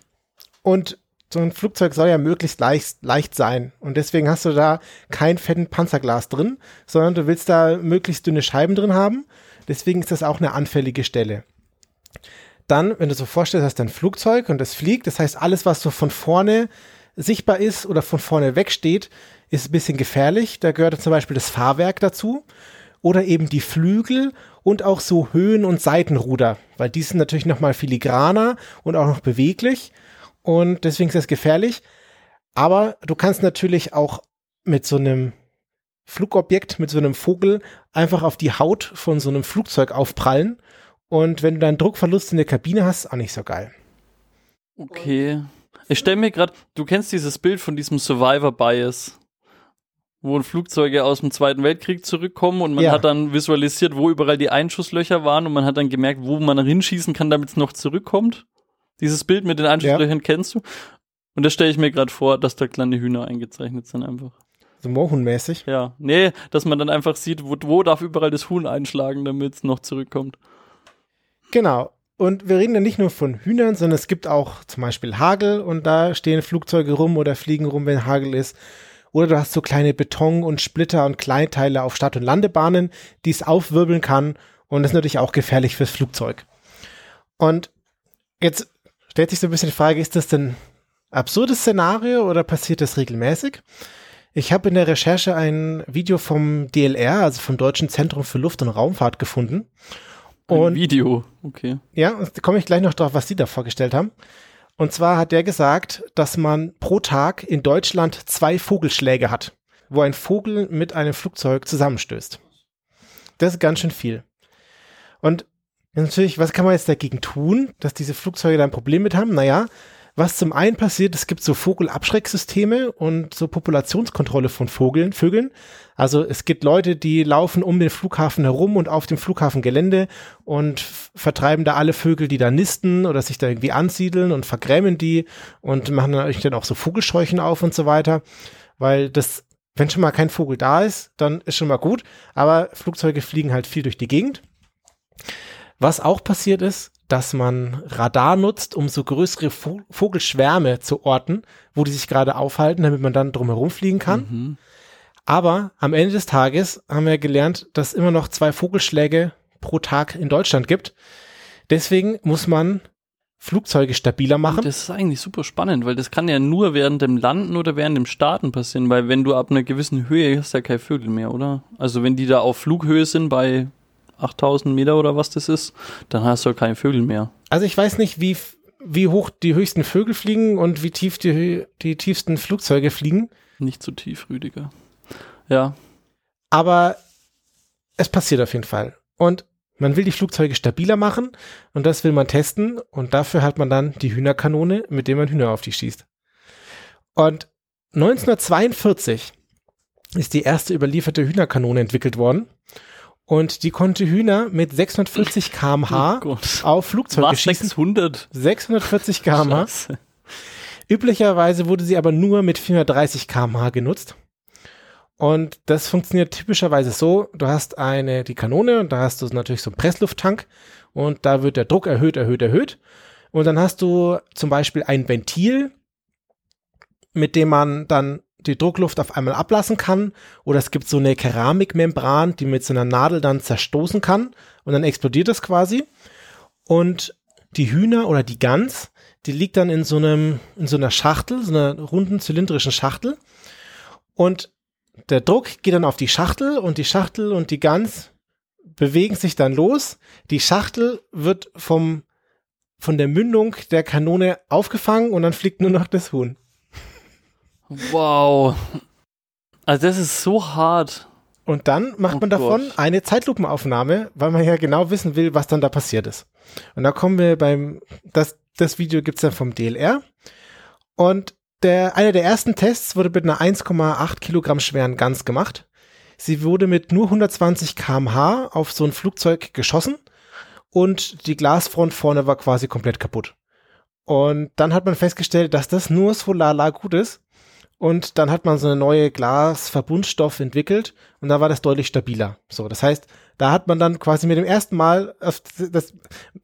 und so ein Flugzeug soll ja möglichst leicht, leicht sein. Und deswegen hast du da kein fetten Panzerglas drin, sondern du willst da möglichst dünne Scheiben drin haben. Deswegen ist das auch eine anfällige Stelle. Dann, wenn du so vorstellst, hast du ein Flugzeug und das fliegt, das heißt, alles, was so von vorne sichtbar ist oder von vorne wegsteht, ist ein bisschen gefährlich. Da gehört zum Beispiel das Fahrwerk dazu oder eben die Flügel und auch so Höhen- und Seitenruder, weil die sind natürlich nochmal filigraner und auch noch beweglich und deswegen ist das gefährlich. Aber du kannst natürlich auch mit so einem Flugobjekt, mit so einem Vogel einfach auf die Haut von so einem Flugzeug aufprallen und wenn du dann Druckverlust in der Kabine hast, auch nicht so geil. Okay. Ich stelle mir gerade, du kennst dieses Bild von diesem Survivor Bias, wo Flugzeuge aus dem Zweiten Weltkrieg zurückkommen und man Ja. hat dann visualisiert, wo überall die Einschusslöcher waren und man hat dann gemerkt, wo man hinschießen kann, damit es noch zurückkommt. Dieses Bild mit den Einschusslöchern kennst du? Und das stelle ich mir gerade vor, dass da kleine Hühner eingezeichnet sind einfach. So Mohun-mäßig. Ja, nee, dass man dann einfach sieht, wo, wo darf überall das Huhn einschlagen, damit es noch zurückkommt. Genau. Und wir reden ja nicht nur von Hühnern, sondern es gibt auch zum Beispiel Hagel und da stehen Flugzeuge rum oder fliegen rum, wenn Hagel ist. Oder du hast so kleine Beton und Splitter und Kleinteile auf Start- und Landebahnen, die es aufwirbeln kann. Und das ist natürlich auch gefährlich fürs Flugzeug. Und jetzt stellt sich so ein bisschen die Frage, ist das denn absurdes Szenario oder passiert das regelmäßig? Ich habe in der Recherche ein Video vom DLR, also vom Deutschen Zentrum für Luft- und Raumfahrt gefunden. Ein Und Video, okay. ja, und da komme ich gleich noch drauf, was Sie da vorgestellt haben. Und zwar hat der gesagt, dass man pro Tag in Deutschland zwei Vogelschläge hat, wo ein Vogel mit einem Flugzeug zusammenstößt. Das ist ganz schön viel. Und natürlich, was kann man jetzt dagegen tun, dass diese Flugzeuge da ein Problem mit haben? Naja, was zum einen passiert, es gibt so Vogelabschrecksysteme und so Populationskontrolle von Vogeln, Vögeln. Also es gibt Leute, die laufen um den Flughafen herum und auf dem Flughafengelände und vertreiben da alle Vögel, die da nisten oder sich da irgendwie ansiedeln und vergrämen die und machen dann auch so Vogelscheuchen auf und so weiter, weil das, wenn schon mal kein Vogel da ist, dann ist schon mal gut, aber Flugzeuge fliegen halt viel durch die Gegend. Was auch passiert ist, dass man Radar nutzt, um so größere Vo Vogelschwärme zu orten, wo die sich gerade aufhalten, damit man dann drumherum fliegen kann. Mhm. Aber am Ende des Tages haben wir gelernt, dass es immer noch zwei Vogelschläge pro Tag in Deutschland gibt. Deswegen muss man Flugzeuge stabiler machen. Das ist eigentlich super spannend, weil das kann ja nur während dem Landen oder während dem Starten passieren, weil wenn du ab einer gewissen Höhe hast, ja keine Vögel mehr, oder? Also wenn die da auf Flughöhe sind bei 8000 Meter oder was das ist, dann hast du ja keine Vögel mehr. Also ich weiß nicht, wie, wie hoch die höchsten Vögel fliegen und wie tief die, die tiefsten Flugzeuge fliegen. Nicht zu tief, Rüdiger. Ja. Aber es passiert auf jeden Fall. Und man will die Flugzeuge stabiler machen und das will man testen und dafür hat man dann die Hühnerkanone, mit der man Hühner auf die schießt. Und 1942 ist die erste überlieferte Hühnerkanone entwickelt worden und die konnte Hühner mit 640 kmh Oh auf Flugzeuge Was, schießen. 600? 640 kmh. Üblicherweise wurde sie aber nur mit 430 kmh genutzt. Und das funktioniert typischerweise so, du hast eine, die Kanone und da hast du natürlich so einen Presslufttank und da wird der Druck erhöht, erhöht, erhöht. Und dann hast du zum Beispiel ein Ventil, mit dem man dann die Druckluft auf einmal ablassen kann. Oder es gibt so eine Keramikmembran, die mit so einer Nadel dann zerstoßen kann und dann explodiert das quasi. Und die Hühner oder die Gans, die liegt dann in so einem, in so einer Schachtel, so einer runden zylindrischen Schachtel. Und der Druck geht dann auf die Schachtel und die Schachtel und die Gans bewegen sich dann los. Die Schachtel wird vom, von der Mündung der Kanone aufgefangen und dann fliegt nur noch das Huhn. Wow. Also das ist so hart. Und dann macht Oh man davon Gott. eine Zeitlupenaufnahme, weil man ja genau wissen will, was dann da passiert ist. Und da kommen wir beim, das, das Video gibt's dann vom DLR. Und der, einer der ersten Tests wurde mit einer 1,8 Kilogramm schweren Gans gemacht. Sie wurde mit nur 120 kmh auf so ein Flugzeug geschossen und die Glasfront vorne war quasi komplett kaputt. Und dann hat man festgestellt, dass das nur so lala gut ist. Und dann hat man so eine neue Glasverbundstoff entwickelt und da war das deutlich stabiler. So, das heißt, da hat man dann quasi mit dem ersten Mal, das,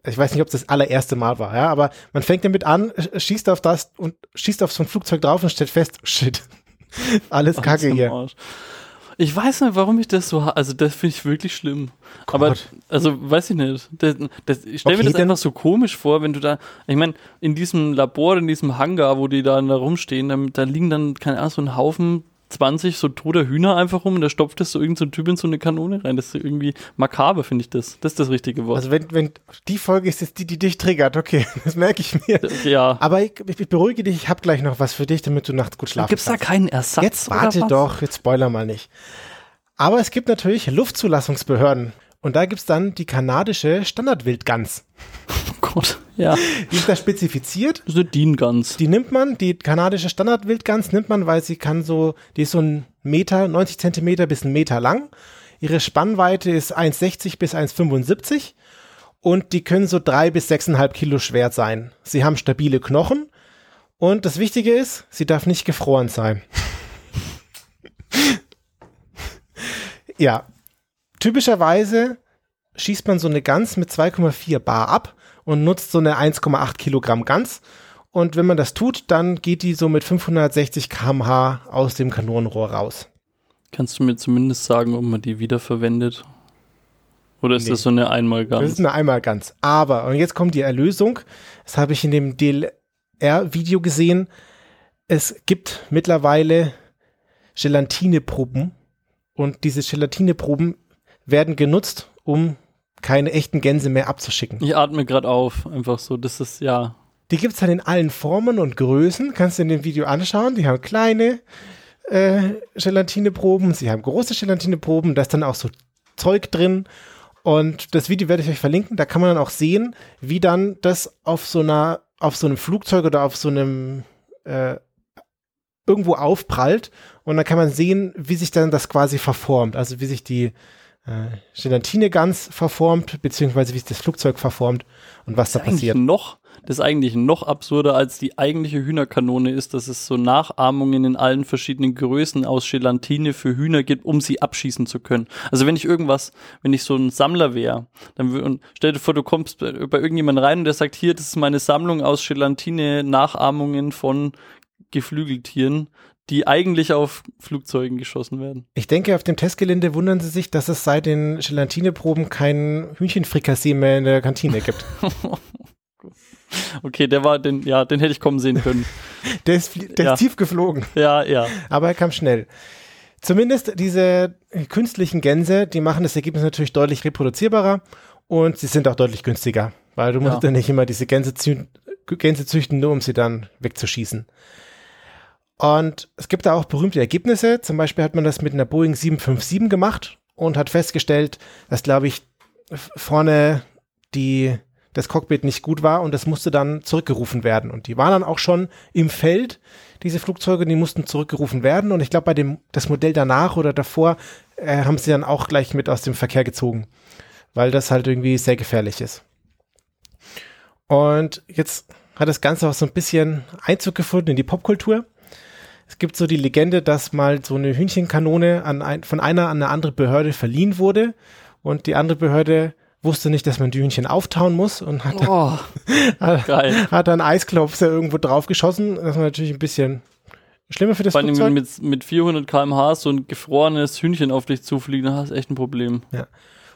ich weiß nicht, ob es das allererste Mal war, ja, aber man fängt damit an, sch- schießt auf das und schießt auf so ein Flugzeug drauf und stellt fest, shit, alles Kacke hier. Arsch. Ich weiß nicht, warum ich das so, also das finde ich wirklich schlimm. Aber, Gott. also weiß ich nicht. Das, das, ich stelle Okay, mir das einfach so komisch vor, wenn du da, ich meine, in diesem Labor, in diesem Hangar, wo die da, da rumstehen, da, da liegen dann, keine Ahnung, so ein Haufen 20 so toter Hühner einfach rum und da stopft das so irgend so Typ in so eine Kanone rein. Das ist irgendwie makaber, finde ich das. Das ist das richtige Wort. Also wenn, wenn die Folge ist jetzt die, die dich triggert, okay, das merke ich mir. ja. Aber ich, ich beruhige dich, ich habe gleich noch was für dich, damit du nachts gut schlafen Gibt es da kannst. keinen Ersatz? Jetzt warte doch, jetzt spoiler mal nicht. Aber es gibt natürlich Luftzulassungsbehörden. Und da gibt's dann die kanadische Standardwildgans. Oh Gott. Ja. Die ist da spezifiziert. Das ist eine Dean-Gans. Die nimmt man, die kanadische Standardwildgans nimmt man, weil sie kann so, die ist so ein Meter, 90 Zentimeter bis ein Meter lang. Ihre Spannweite ist 1,60 bis 1,75 und die können so drei bis sechseinhalb Kilo schwer sein. Sie haben stabile Knochen und das Wichtige ist, sie darf nicht gefroren sein. ja, typischerweise schießt man so eine Gans mit 2,4 Bar ab und nutzt so eine 1,8 Kilogramm Gans. Und wenn man das tut, dann geht die so mit 560 kmh aus dem Kanonenrohr raus. Kannst du mir zumindest sagen, ob man die wiederverwendet? Oder ist Nee. das so eine Das Einmalgans? ist eine Einmalgans. Aber, und jetzt kommt die Erlösung. Das habe ich in dem DLR-Video gesehen. Es gibt mittlerweile Gelatineproben. Und diese Gelatineproben werden genutzt, um keine echten Gänse mehr abzuschicken. Ich atme gerade auf, einfach so. Das ist ja. Die gibt's dann in allen Formen und Größen. Kannst du in dem Video anschauen. Die haben kleine äh, Gelatineproben, sie haben große Gelatineproben. Da ist dann auch so Zeug drin. Und das Video werde ich euch verlinken. Da kann man dann auch sehen, wie dann das auf so einer, auf so einem Flugzeug oder auf so einem äh, irgendwo aufprallt. Und dann kann man sehen, wie sich dann das quasi verformt. Also wie sich die äh, Gelatine ganz verformt, beziehungsweise wie sich das Flugzeug verformt und was da eigentlich passiert. noch, das ist eigentlich noch absurder als die eigentliche Hühnerkanone ist, dass es so Nachahmungen in allen verschiedenen Größen aus Gelatine für Hühner gibt, um sie abschießen zu können. Also wenn ich irgendwas, wenn ich so ein Sammler wäre, dann und stell dir vor, du kommst bei, bei irgendjemand rein und der sagt, hier, das ist meine Sammlung aus Gelatine Nachahmungen von Geflügeltieren, die eigentlich auf Flugzeugen geschossen werden. Ich denke, auf dem Testgelände wundern sie sich, dass es seit den Gelatineproben kein Hühnchenfrikassee mehr in der Kantine gibt. Okay, der war, den, ja, den hätte ich kommen sehen können. Der ist, der Ja. ist tief geflogen, Ja, ja. aber er kam schnell. Zumindest diese künstlichen Gänse, die machen das Ergebnis natürlich deutlich reproduzierbarer und sie sind auch deutlich günstiger, weil du musst Ja. dann nicht immer diese Gänse, zü Gänse züchten, nur um sie dann wegzuschießen. Und es gibt da auch berühmte Ergebnisse. Zum Beispiel hat man das mit einer Boeing 757 gemacht und hat festgestellt, dass, glaube ich, vorne die, das Cockpit nicht gut war und das musste dann zurückgerufen werden. Und die waren dann auch schon im Feld, diese Flugzeuge, die mussten zurückgerufen werden. Und ich glaube, bei dem, das Modell danach oder davor äh, haben sie dann auch gleich mit aus dem Verkehr gezogen, weil das halt irgendwie sehr gefährlich ist. Und jetzt hat das Ganze auch so ein bisschen Einzug gefunden in die Popkultur. Es gibt so die Legende, dass mal so eine Hühnchenkanone an ein, von einer an eine andere Behörde verliehen wurde und die andere Behörde wusste nicht, dass man die Hühnchen auftauen muss und hat, Oh, geil. hat dann Eisklopfer irgendwo drauf geschossen. Das war natürlich ein bisschen schlimmer für das Vor allem Flugzeug. mit, mit 400 km/h so ein gefrorenes Hühnchen auf dich zufliegen, da hast du echt ein Problem.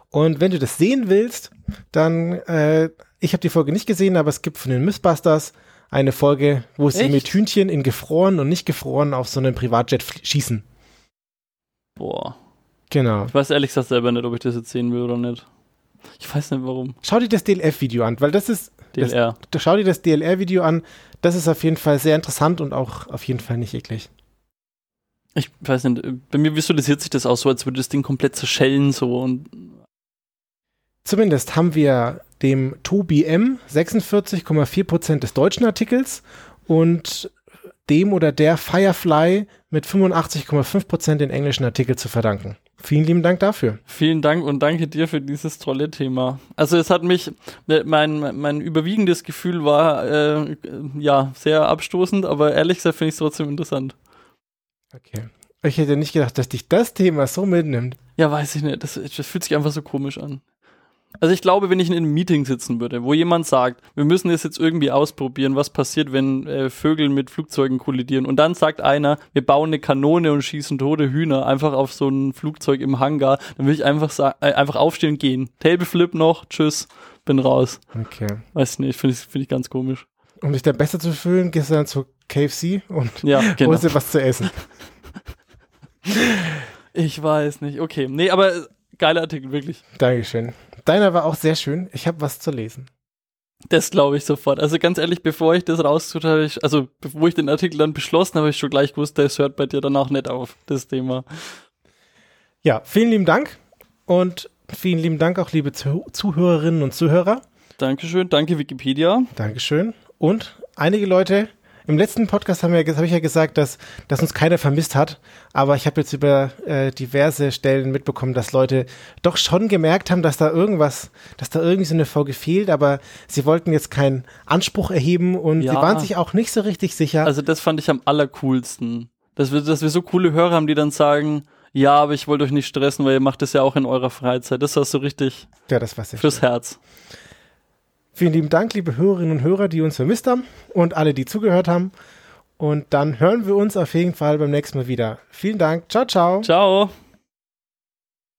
Und wenn du das sehen willst, dann, äh, ich habe die Folge nicht gesehen, aber es gibt von den Mythbusters eine Folge, wo sie Echt? mit Hühnchen in gefroren und nicht gefroren auf so einem Privatjet schießen. Boah. Genau. Ich weiß ehrlich gesagt selber nicht, ob ich das jetzt sehen will oder nicht. Ich weiß nicht warum. Schau dir das DLF-Video an, weil das ist, Das- DLR. da schau dir das DLR-Video an. Das ist auf jeden Fall sehr interessant und auch auf jeden Fall nicht eklig. Ich weiß nicht, bei mir visualisiert sich das auch so, als würde das Ding komplett zerschellen so und Zumindest haben wir dem Tobi M 46,4% des deutschen Artikels und dem oder der Firefly mit 85,5% den englischen Artikel zu verdanken. Vielen lieben Dank dafür. vielen Dank und danke dir für dieses tolle Thema. Also es hat mich, äh, mein, mein überwiegendes Gefühl war äh, ja sehr abstoßend, aber ehrlich gesagt finde ich es trotzdem interessant. Okay. Ich hätte nicht gedacht, dass dich das Thema so mitnimmt. Ja, weiß ich nicht. Das, das fühlt sich einfach so komisch an. Also ich glaube, wenn ich in einem Meeting sitzen würde, wo jemand sagt, wir müssen das jetzt irgendwie ausprobieren, was passiert, wenn äh, Vögel mit Flugzeugen kollidieren und dann sagt einer, wir bauen eine Kanone und schießen tote Hühner einfach auf so ein Flugzeug im Hangar, dann würde ich einfach äh, einfach aufstehen und gehen. Tableflip noch, tschüss, bin raus. Okay. Weiß nicht, finde ich, find ich ganz komisch. Um dich dann besser zu fühlen, gehst du dann zu KFC und Ja, genau. holst dir was zu essen. Ich weiß nicht. Okay, nee, aber geiler Artikel, wirklich. Dankeschön. Deiner war auch sehr schön. Ich habe was zu lesen. Das glaube ich sofort. Also ganz ehrlich, bevor ich das raustut, habe ich, also bevor ich den Artikel dann beschlossen habe, habe ich schon gleich gewusst, das hört bei dir danach nicht auf, das Thema. Ja, vielen lieben Dank und vielen lieben Dank auch, liebe Zuh Zuhörerinnen und Zuhörer. Dankeschön, danke Wikipedia. Dankeschön. Und einige Leute, im letzten Podcast haben wir, habe ich ja gesagt, dass, dass uns keiner vermisst hat. Aber ich habe jetzt über äh, diverse Stellen mitbekommen, dass Leute doch schon gemerkt haben, dass da irgendwas, dass da irgendwie so eine Folge fehlt. Aber sie wollten jetzt keinen Anspruch erheben und Ja. sie waren sich auch nicht so richtig sicher. Also das fand ich am allercoolsten. Dass wir, dass wir so coole Hörer haben, die dann sagen, ja, aber ich wollte euch nicht stressen, weil ihr macht das ja auch in eurer Freizeit. Das war so richtig ja, das war sehr schön. fürs Herz. Vielen lieben Dank, liebe Hörerinnen und Hörer, die uns vermisst haben und alle, die zugehört haben. Und dann hören wir uns auf jeden Fall beim nächsten Mal wieder. Vielen Dank. Ciao, ciao. Ciao.